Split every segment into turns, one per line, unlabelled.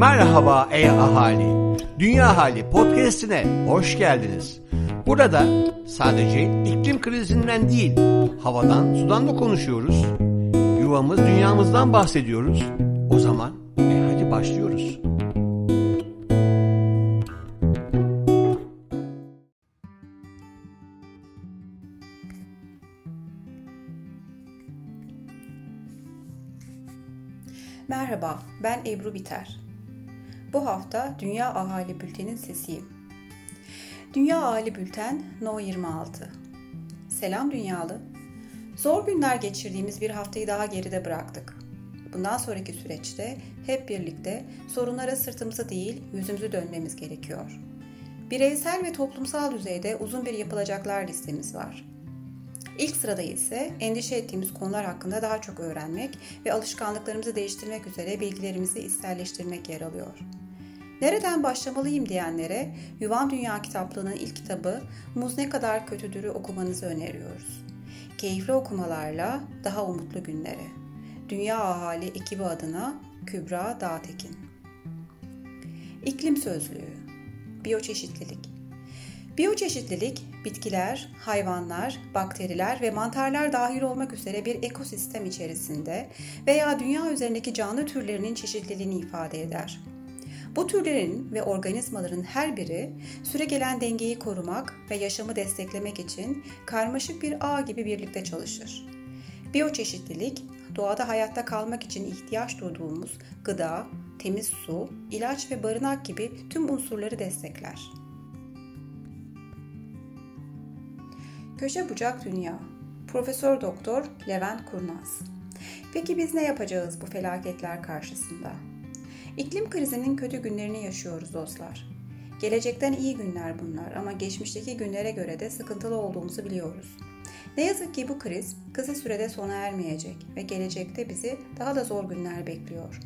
Merhaba ey ahali. Dünya Hali podcast'ine hoş geldiniz. Burada sadece iklim krizinden değil, havadan, sudan da konuşuyoruz. Yuvamız, dünyamızdan bahsediyoruz. O zaman e hadi başlıyoruz.
Merhaba, ben Ebru Biter. Bu hafta Dünya Ahali Bülten'in sesiyim. Dünya Ahali Bülten No 26. Selam dünyalı. Zor günler geçirdiğimiz bir haftayı daha geride bıraktık. Bundan sonraki süreçte hep birlikte sorunlara sırtımızı değil yüzümüzü dönmemiz gerekiyor. Bireysel ve toplumsal düzeyde uzun bir yapılacaklar listemiz var. İlk sırada ise endişe ettiğimiz konular hakkında daha çok öğrenmek ve alışkanlıklarımızı değiştirmek üzere bilgilerimizi isterleştirmek yer alıyor. Nereden başlamalıyım diyenlere Yuvan Dünya kitaplığının ilk kitabı Muz Ne Kadar Kötüdür'ü okumanızı öneriyoruz. Keyifli okumalarla daha umutlu günlere. Dünya Ahali ekibi adına Kübra Dağtekin. İklim Sözlüğü Biyoçeşitlilik Biyoçeşitlilik, bitkiler, hayvanlar, bakteriler ve mantarlar dahil olmak üzere bir ekosistem içerisinde veya dünya üzerindeki canlı türlerinin çeşitliliğini ifade eder. Bu türlerin ve organizmaların her biri süregelen dengeyi korumak ve yaşamı desteklemek için karmaşık bir ağ gibi birlikte çalışır. Biyoçeşitlilik, doğada hayatta kalmak için ihtiyaç duyduğumuz gıda, temiz su, ilaç ve barınak gibi tüm unsurları destekler. Köşe Bucak Dünya Profesör Doktor Levent Kurnaz Peki biz ne yapacağız bu felaketler karşısında? İklim krizinin kötü günlerini yaşıyoruz dostlar. Gelecekten iyi günler bunlar ama geçmişteki günlere göre de sıkıntılı olduğumuzu biliyoruz. Ne yazık ki bu kriz kısa sürede sona ermeyecek ve gelecekte bizi daha da zor günler bekliyor.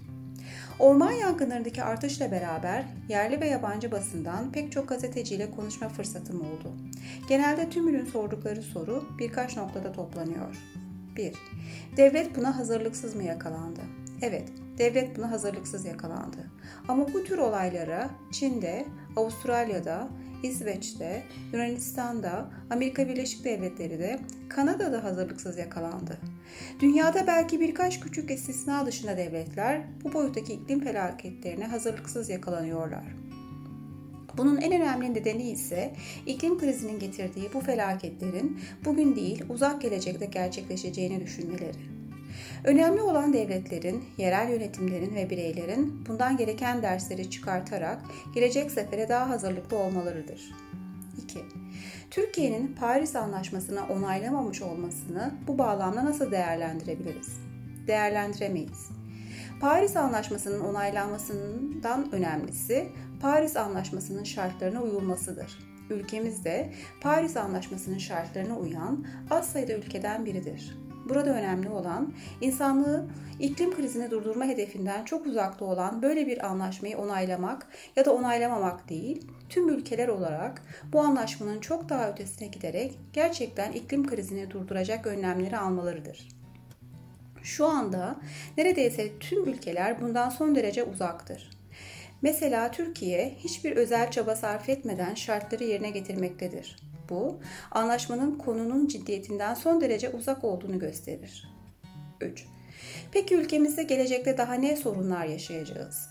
Orman yangınlarındaki artışla beraber yerli ve yabancı basından pek çok gazeteciyle konuşma fırsatım oldu. Genelde tümünün sordukları soru birkaç noktada toplanıyor. 1. Devlet buna hazırlıksız mı yakalandı? Evet, devlet buna hazırlıksız yakalandı. Ama bu tür olaylara Çin'de, Avustralya'da, İsveç'te, Yunanistan'da, Amerika Birleşik Devletleri de, Kanada'da hazırlıksız yakalandı. Dünyada belki birkaç küçük istisna dışında devletler bu boyuttaki iklim felaketlerine hazırlıksız yakalanıyorlar. Bunun en önemli nedeni ise iklim krizinin getirdiği bu felaketlerin bugün değil uzak gelecekte gerçekleşeceğini düşünmeleri. Önemli olan devletlerin, yerel yönetimlerin ve bireylerin bundan gereken dersleri çıkartarak gelecek sefere daha hazırlıklı olmalarıdır. 2. Türkiye'nin Paris Anlaşması'na onaylamamış olmasını bu bağlamda nasıl değerlendirebiliriz? Değerlendiremeyiz. Paris Anlaşması'nın onaylanmasından önemlisi Paris Anlaşması'nın şartlarına uyulmasıdır. Ülkemiz de Paris Anlaşması'nın şartlarına uyan az sayıda ülkeden biridir. Burada önemli olan insanlığı iklim krizini durdurma hedefinden çok uzakta olan böyle bir anlaşmayı onaylamak ya da onaylamamak değil, tüm ülkeler olarak bu anlaşmanın çok daha ötesine giderek gerçekten iklim krizini durduracak önlemleri almalarıdır. Şu anda neredeyse tüm ülkeler bundan son derece uzaktır. Mesela Türkiye hiçbir özel çaba sarf etmeden şartları yerine getirmektedir. Bu, anlaşmanın konunun ciddiyetinden son derece uzak olduğunu gösterir. 3. Peki ülkemizde gelecekte daha ne sorunlar yaşayacağız?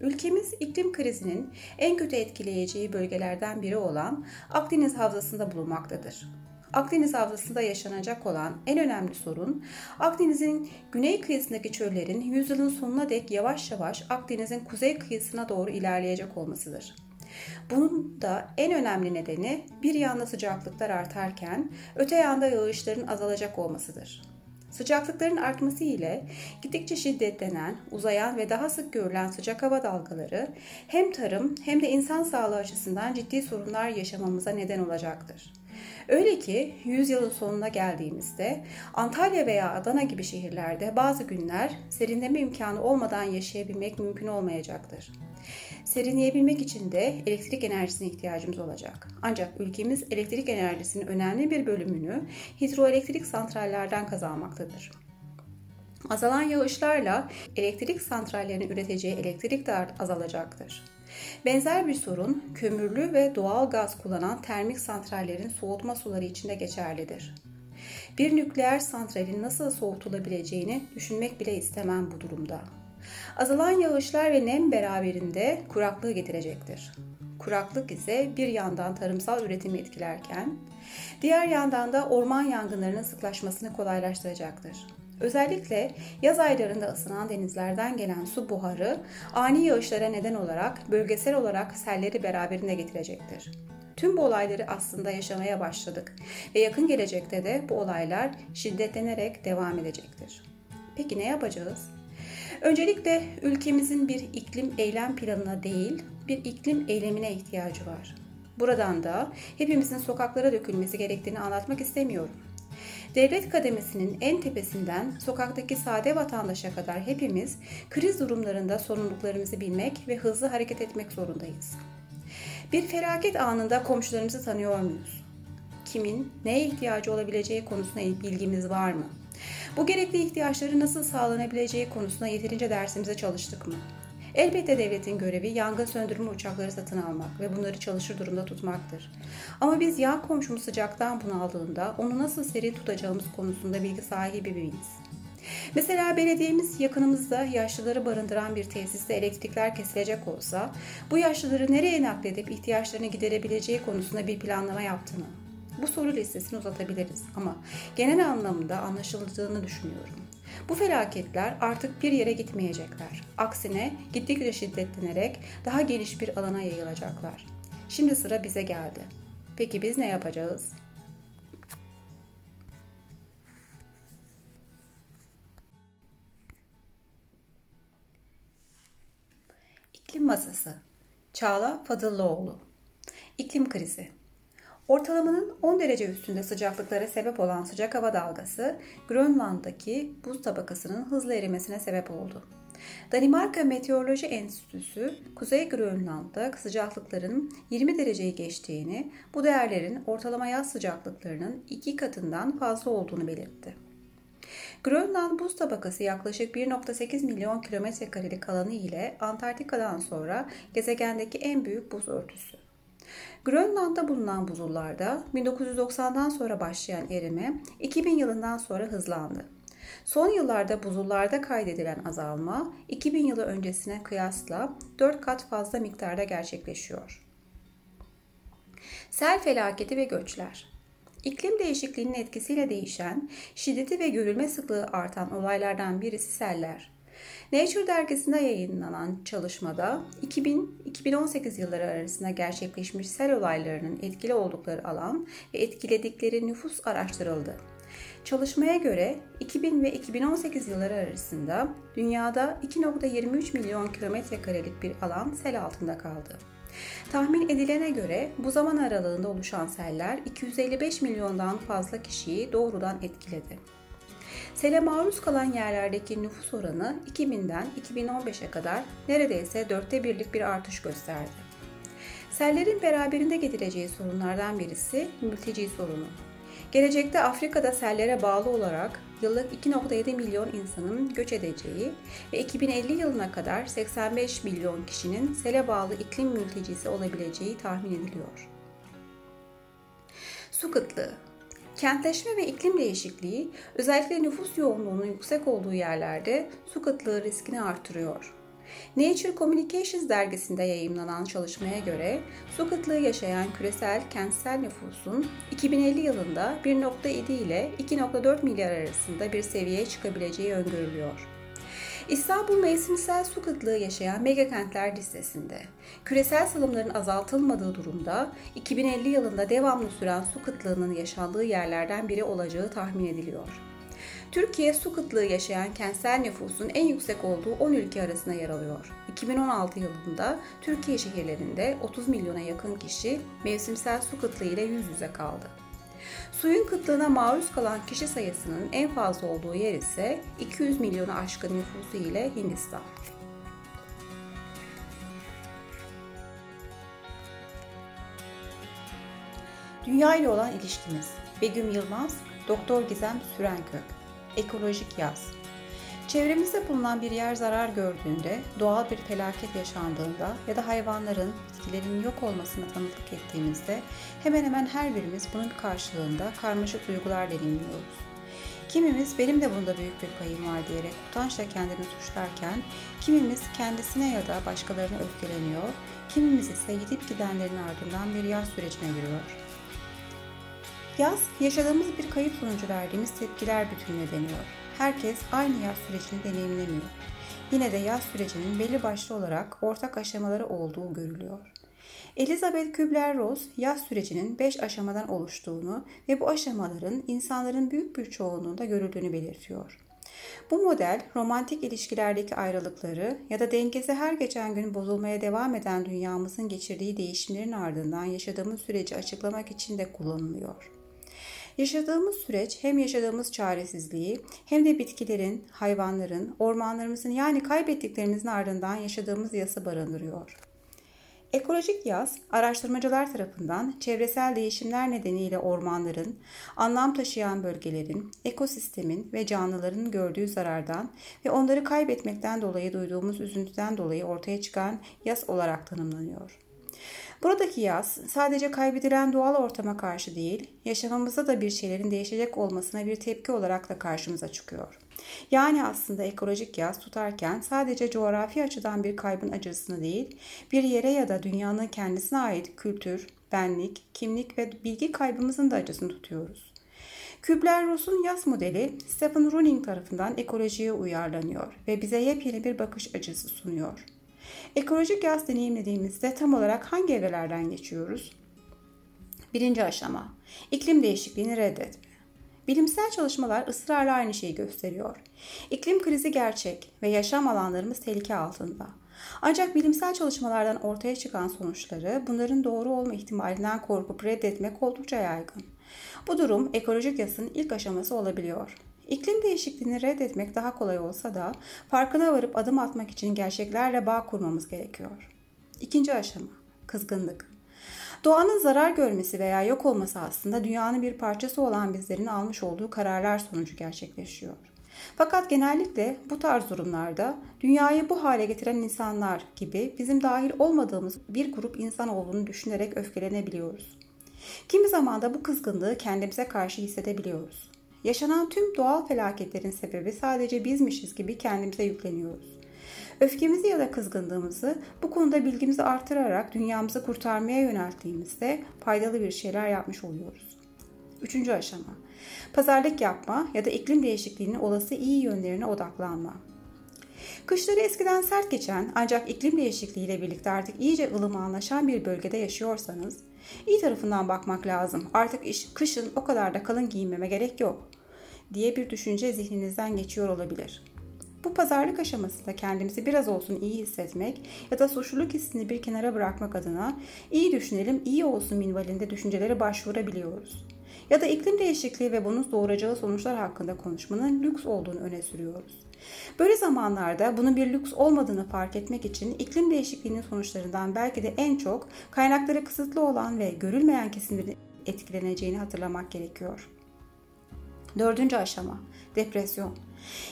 Ülkemiz iklim krizinin en kötü etkileyeceği bölgelerden biri olan Akdeniz Havzası'nda bulunmaktadır. Akdeniz Havzası'nda yaşanacak olan en önemli sorun Akdeniz'in güney kıyısındaki çöllerin yüzyılın sonuna dek yavaş yavaş Akdeniz'in kuzey kıyısına doğru ilerleyecek olmasıdır. Bunun da en önemli nedeni bir yanda sıcaklıklar artarken öte yanda yağışların azalacak olmasıdır. Sıcaklıkların artması ile gittikçe şiddetlenen, uzayan ve daha sık görülen sıcak hava dalgaları hem tarım hem de insan sağlığı açısından ciddi sorunlar yaşamamıza neden olacaktır. Öyle ki 100 yılın sonuna geldiğimizde Antalya veya Adana gibi şehirlerde bazı günler serinleme imkanı olmadan yaşayabilmek mümkün olmayacaktır. Serinleyebilmek için de elektrik enerjisine ihtiyacımız olacak. Ancak ülkemiz elektrik enerjisinin önemli bir bölümünü hidroelektrik santrallerden kazanmaktadır. Azalan yağışlarla elektrik santrallerinin üreteceği elektrik de azalacaktır. Benzer bir sorun kömürlü ve doğal gaz kullanan termik santrallerin soğutma suları için de geçerlidir. Bir nükleer santralin nasıl soğutulabileceğini düşünmek bile istemem bu durumda. Azalan yağışlar ve nem beraberinde kuraklığı getirecektir. Kuraklık ise bir yandan tarımsal üretimi etkilerken, diğer yandan da orman yangınlarının sıklaşmasını kolaylaştıracaktır. Özellikle yaz aylarında ısınan denizlerden gelen su buharı ani yağışlara neden olarak bölgesel olarak selleri beraberinde getirecektir. Tüm bu olayları aslında yaşamaya başladık ve yakın gelecekte de bu olaylar şiddetlenerek devam edecektir. Peki ne yapacağız? Öncelikle ülkemizin bir iklim eylem planına değil, bir iklim eylemine ihtiyacı var. Buradan da hepimizin sokaklara dökülmesi gerektiğini anlatmak istemiyorum. Devlet kademesinin en tepesinden sokaktaki sade vatandaşa kadar hepimiz kriz durumlarında sorumluluklarımızı bilmek ve hızlı hareket etmek zorundayız. Bir felaket anında komşularımızı tanıyor muyuz? Kimin neye ihtiyacı olabileceği konusunda bilgimiz var mı? Bu gerekli ihtiyaçları nasıl sağlanabileceği konusunda yeterince dersimize çalıştık mı? Elbette devletin görevi yangın söndürme uçakları satın almak ve bunları çalışır durumda tutmaktır. Ama biz yan komşumuz sıcaktan bunaldığında onu nasıl seri tutacağımız konusunda bilgi sahibi miyiz? Mesela belediyemiz yakınımızda yaşlıları barındıran bir tesiste elektrikler kesilecek olsa bu yaşlıları nereye nakledip ihtiyaçlarını giderebileceği konusunda bir planlama yaptığını, bu soru listesini uzatabiliriz ama genel anlamda anlaşıldığını düşünüyorum. Bu felaketler artık bir yere gitmeyecekler. Aksine gittikçe şiddetlenerek daha geniş bir alana yayılacaklar. Şimdi sıra bize geldi. Peki biz ne yapacağız? İklim Masası Çağla Fadıllıoğlu İklim Krizi Ortalamanın 10 derece üstünde sıcaklıklara sebep olan sıcak hava dalgası Grönland'daki buz tabakasının hızlı erimesine sebep oldu. Danimarka Meteoroloji Enstitüsü Kuzey Grönland'da sıcaklıkların 20 dereceyi geçtiğini, bu değerlerin ortalama yaz sıcaklıklarının iki katından fazla olduğunu belirtti. Grönland buz tabakası yaklaşık 1.8 milyon kilometre karelik alanı ile Antarktika'dan sonra gezegendeki en büyük buz örtüsü. Grönland'da bulunan buzullarda 1990'dan sonra başlayan erime 2000 yılından sonra hızlandı. Son yıllarda buzullarda kaydedilen azalma 2000 yılı öncesine kıyasla 4 kat fazla miktarda gerçekleşiyor. Sel felaketi ve göçler İklim değişikliğinin etkisiyle değişen, şiddeti ve görülme sıklığı artan olaylardan birisi seller. Nature dergisinde yayınlanan çalışmada 2000-2018 yılları arasında gerçekleşmiş sel olaylarının etkili oldukları alan ve etkiledikleri nüfus araştırıldı. Çalışmaya göre 2000 ve 2018 yılları arasında dünyada 2.23 milyon kilometre karelik bir alan sel altında kaldı. Tahmin edilene göre bu zaman aralığında oluşan seller 255 milyondan fazla kişiyi doğrudan etkiledi. Sele maruz kalan yerlerdeki nüfus oranı 2000'den 2015'e kadar neredeyse dörtte birlik bir artış gösterdi. Sellerin beraberinde getireceği sorunlardan birisi mülteci sorunu. Gelecekte Afrika'da sellere bağlı olarak yıllık 2.7 milyon insanın göç edeceği ve 2050 yılına kadar 85 milyon kişinin sele bağlı iklim mültecisi olabileceği tahmin ediliyor. Su kıtlığı Kentleşme ve iklim değişikliği özellikle nüfus yoğunluğunun yüksek olduğu yerlerde su kıtlığı riskini artırıyor. Nature Communications dergisinde yayımlanan çalışmaya göre su kıtlığı yaşayan küresel kentsel nüfusun 2050 yılında 1.7 ile 2.4 milyar arasında bir seviyeye çıkabileceği öngörülüyor. İstanbul mevsimsel su kıtlığı yaşayan mega kentler listesinde. Küresel salımların azaltılmadığı durumda 2050 yılında devamlı süren su kıtlığının yaşandığı yerlerden biri olacağı tahmin ediliyor. Türkiye su kıtlığı yaşayan kentsel nüfusun en yüksek olduğu 10 ülke arasında yer alıyor. 2016 yılında Türkiye şehirlerinde 30 milyona yakın kişi mevsimsel su kıtlığı ile yüz yüze kaldı. Suyun kıtlığına maruz kalan kişi sayısının en fazla olduğu yer ise 200 milyonu aşkın nüfusu ile Hindistan. Dünya ile olan ilişkimiz. Begüm Yılmaz, Doktor Gizem Sürenkök. Ekolojik Yaz Çevremizde bulunan bir yer zarar gördüğünde, doğal bir felaket yaşandığında ya da hayvanların, bitkilerin yok olmasına tanıklık ettiğimizde hemen hemen her birimiz bunun karşılığında karmaşık duygular deneyimliyoruz. Kimimiz benim de bunda büyük bir payım var diyerek utançla kendini suçlarken, kimimiz kendisine ya da başkalarına öfkeleniyor, kimimiz ise gidip gidenlerin ardından bir yaz sürecine giriyor. Yaz, yaşadığımız bir kayıp sonucu verdiğimiz tepkiler bütününe deniyor. Herkes aynı yaz sürecini deneyimlemiyor. Yine de yaz sürecinin belli başlı olarak ortak aşamaları olduğu görülüyor. Elizabeth Kübler-Ross yaz sürecinin 5 aşamadan oluştuğunu ve bu aşamaların insanların büyük bir çoğunluğunda görüldüğünü belirtiyor. Bu model romantik ilişkilerdeki ayrılıkları ya da dengesi her geçen gün bozulmaya devam eden dünyamızın geçirdiği değişimlerin ardından yaşadığımız süreci açıklamak için de kullanılıyor. Yaşadığımız süreç hem yaşadığımız çaresizliği hem de bitkilerin, hayvanların, ormanlarımızın yani kaybettiklerimizin ardından yaşadığımız yası barındırıyor. Ekolojik yaz, araştırmacılar tarafından çevresel değişimler nedeniyle ormanların, anlam taşıyan bölgelerin, ekosistemin ve canlıların gördüğü zarardan ve onları kaybetmekten dolayı duyduğumuz üzüntüden dolayı ortaya çıkan yaz olarak tanımlanıyor. Buradaki yaz sadece kaybedilen doğal ortama karşı değil, yaşamımızda da bir şeylerin değişecek olmasına bir tepki olarak da karşımıza çıkıyor. Yani aslında ekolojik yaz tutarken sadece coğrafi açıdan bir kaybın acısını değil, bir yere ya da dünyanın kendisine ait kültür, benlik, kimlik ve bilgi kaybımızın da acısını tutuyoruz. Kübler-Ross'un yaz modeli Stephen Running tarafından ekolojiye uyarlanıyor ve bize yepyeni bir bakış açısı sunuyor. Ekolojik yaz deneyimlediğimizde tam olarak hangi evrelerden geçiyoruz? Birinci aşama, iklim değişikliğini reddetme. Bilimsel çalışmalar ısrarla aynı şeyi gösteriyor. İklim krizi gerçek ve yaşam alanlarımız tehlike altında. Ancak bilimsel çalışmalardan ortaya çıkan sonuçları bunların doğru olma ihtimalinden korkup reddetmek oldukça yaygın. Bu durum ekolojik yasın ilk aşaması olabiliyor. İklim değişikliğini reddetmek daha kolay olsa da farkına varıp adım atmak için gerçeklerle bağ kurmamız gerekiyor. İkinci aşama, kızgınlık. Doğanın zarar görmesi veya yok olması aslında dünyanın bir parçası olan bizlerin almış olduğu kararlar sonucu gerçekleşiyor. Fakat genellikle bu tarz durumlarda dünyayı bu hale getiren insanlar gibi bizim dahil olmadığımız bir grup insan olduğunu düşünerek öfkelenebiliyoruz. Kimi zaman da bu kızgınlığı kendimize karşı hissedebiliyoruz. Yaşanan tüm doğal felaketlerin sebebi sadece bizmişiz gibi kendimize yükleniyoruz. Öfkemizi ya da kızgınlığımızı bu konuda bilgimizi artırarak dünyamızı kurtarmaya yönelttiğimizde faydalı bir şeyler yapmış oluyoruz. Üçüncü aşama. Pazarlık yapma ya da iklim değişikliğinin olası iyi yönlerine odaklanma. Kışları eskiden sert geçen ancak iklim değişikliği ile birlikte artık iyice ılımanlaşan bir bölgede yaşıyorsanız iyi tarafından bakmak lazım. Artık iş, kışın o kadar da kalın giyinmeme gerek yok diye bir düşünce zihninizden geçiyor olabilir. Bu pazarlık aşamasında kendimizi biraz olsun iyi hissetmek ya da suçluluk hissini bir kenara bırakmak adına iyi düşünelim, iyi olsun minvalinde düşüncelere başvurabiliyoruz. Ya da iklim değişikliği ve bunun doğuracağı sonuçlar hakkında konuşmanın lüks olduğunu öne sürüyoruz. Böyle zamanlarda bunun bir lüks olmadığını fark etmek için iklim değişikliğinin sonuçlarından belki de en çok kaynakları kısıtlı olan ve görülmeyen kesimlerin etkileneceğini hatırlamak gerekiyor. Dördüncü aşama depresyon.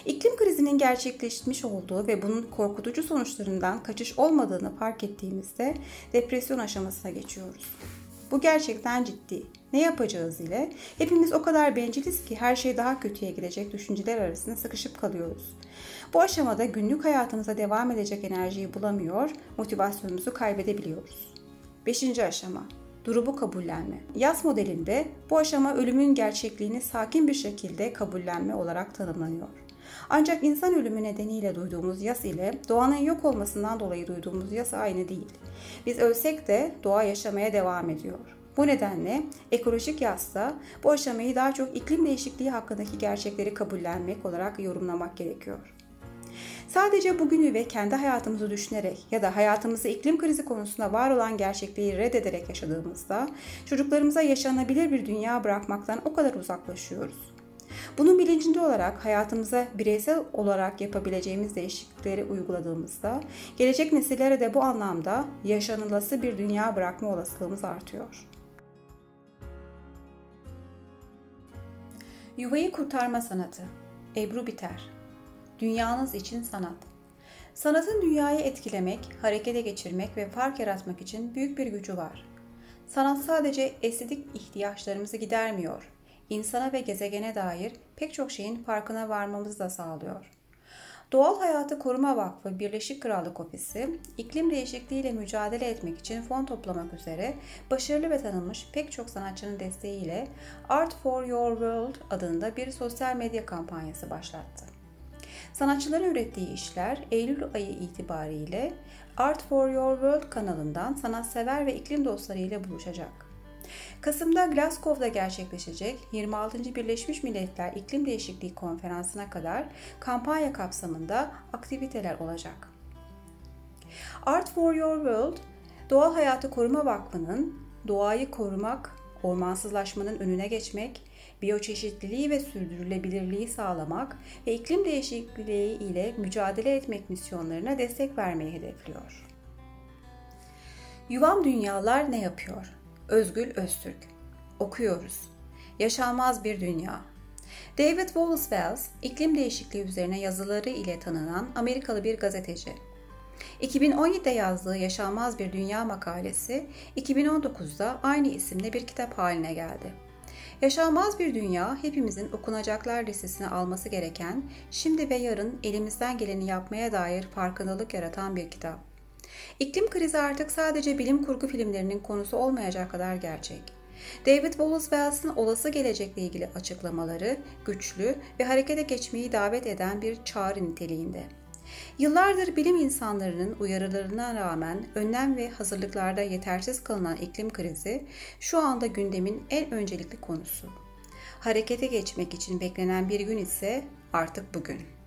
İklim krizinin gerçekleşmiş olduğu ve bunun korkutucu sonuçlarından kaçış olmadığını fark ettiğimizde depresyon aşamasına geçiyoruz. Bu gerçekten ciddi. Ne yapacağız ile hepimiz o kadar benciliz ki her şey daha kötüye gidecek düşünceler arasında sıkışıp kalıyoruz. Bu aşamada günlük hayatımıza devam edecek enerjiyi bulamıyor, motivasyonumuzu kaybedebiliyoruz. Beşinci aşama durumu kabullenme. Yas modelinde bu aşama ölümün gerçekliğini sakin bir şekilde kabullenme olarak tanımlanıyor. Ancak insan ölümü nedeniyle duyduğumuz yas ile doğanın yok olmasından dolayı duyduğumuz yas aynı değil. Biz ölsek de doğa yaşamaya devam ediyor. Bu nedenle ekolojik yasta bu aşamayı daha çok iklim değişikliği hakkındaki gerçekleri kabullenmek olarak yorumlamak gerekiyor. Sadece bugünü ve kendi hayatımızı düşünerek ya da hayatımızı iklim krizi konusunda var olan gerçekliği reddederek yaşadığımızda çocuklarımıza yaşanabilir bir dünya bırakmaktan o kadar uzaklaşıyoruz. Bunun bilincinde olarak hayatımıza bireysel olarak yapabileceğimiz değişiklikleri uyguladığımızda gelecek nesillere de bu anlamda yaşanılası bir dünya bırakma olasılığımız artıyor. Yuvayı kurtarma sanatı Ebru Biter Dünyanız için sanat. Sanatın dünyayı etkilemek, harekete geçirmek ve fark yaratmak için büyük bir gücü var. Sanat sadece estetik ihtiyaçlarımızı gidermiyor, insana ve gezegene dair pek çok şeyin farkına varmamızı da sağlıyor. Doğal Hayatı Koruma Vakfı Birleşik Krallık Ofisi, iklim değişikliğiyle mücadele etmek için fon toplamak üzere başarılı ve tanınmış pek çok sanatçının desteğiyle Art for Your World adında bir sosyal medya kampanyası başlattı. Sanatçıların ürettiği işler Eylül ayı itibariyle Art for Your World kanalından sanatsever ve iklim dostları ile buluşacak. Kasım'da Glasgow'da gerçekleşecek 26. Birleşmiş Milletler İklim Değişikliği Konferansı'na kadar kampanya kapsamında aktiviteler olacak. Art for Your World, Doğal Hayatı Koruma Vakfı'nın doğayı korumak, ormansızlaşmanın önüne geçmek, biyoçeşitliliği ve sürdürülebilirliği sağlamak ve iklim değişikliği ile mücadele etmek misyonlarına destek vermeyi hedefliyor. Yuvam Dünyalar ne yapıyor? Özgül Öztürk. Okuyoruz. Yaşanmaz bir dünya. David Wallace Wells, iklim değişikliği üzerine yazıları ile tanınan Amerikalı bir gazeteci. 2017'de yazdığı Yaşanmaz Bir Dünya makalesi 2019'da aynı isimde bir kitap haline geldi. Yaşanmaz bir dünya hepimizin okunacaklar listesine alması gereken, şimdi ve yarın elimizden geleni yapmaya dair farkındalık yaratan bir kitap. İklim krizi artık sadece bilim kurgu filmlerinin konusu olmayacak kadar gerçek. David Wallace Wells'ın olası gelecekle ilgili açıklamaları güçlü ve harekete geçmeyi davet eden bir çağrı niteliğinde. Yıllardır bilim insanlarının uyarılarına rağmen önlem ve hazırlıklarda yetersiz kalınan iklim krizi şu anda gündemin en öncelikli konusu. Harekete geçmek için beklenen bir gün ise artık bugün.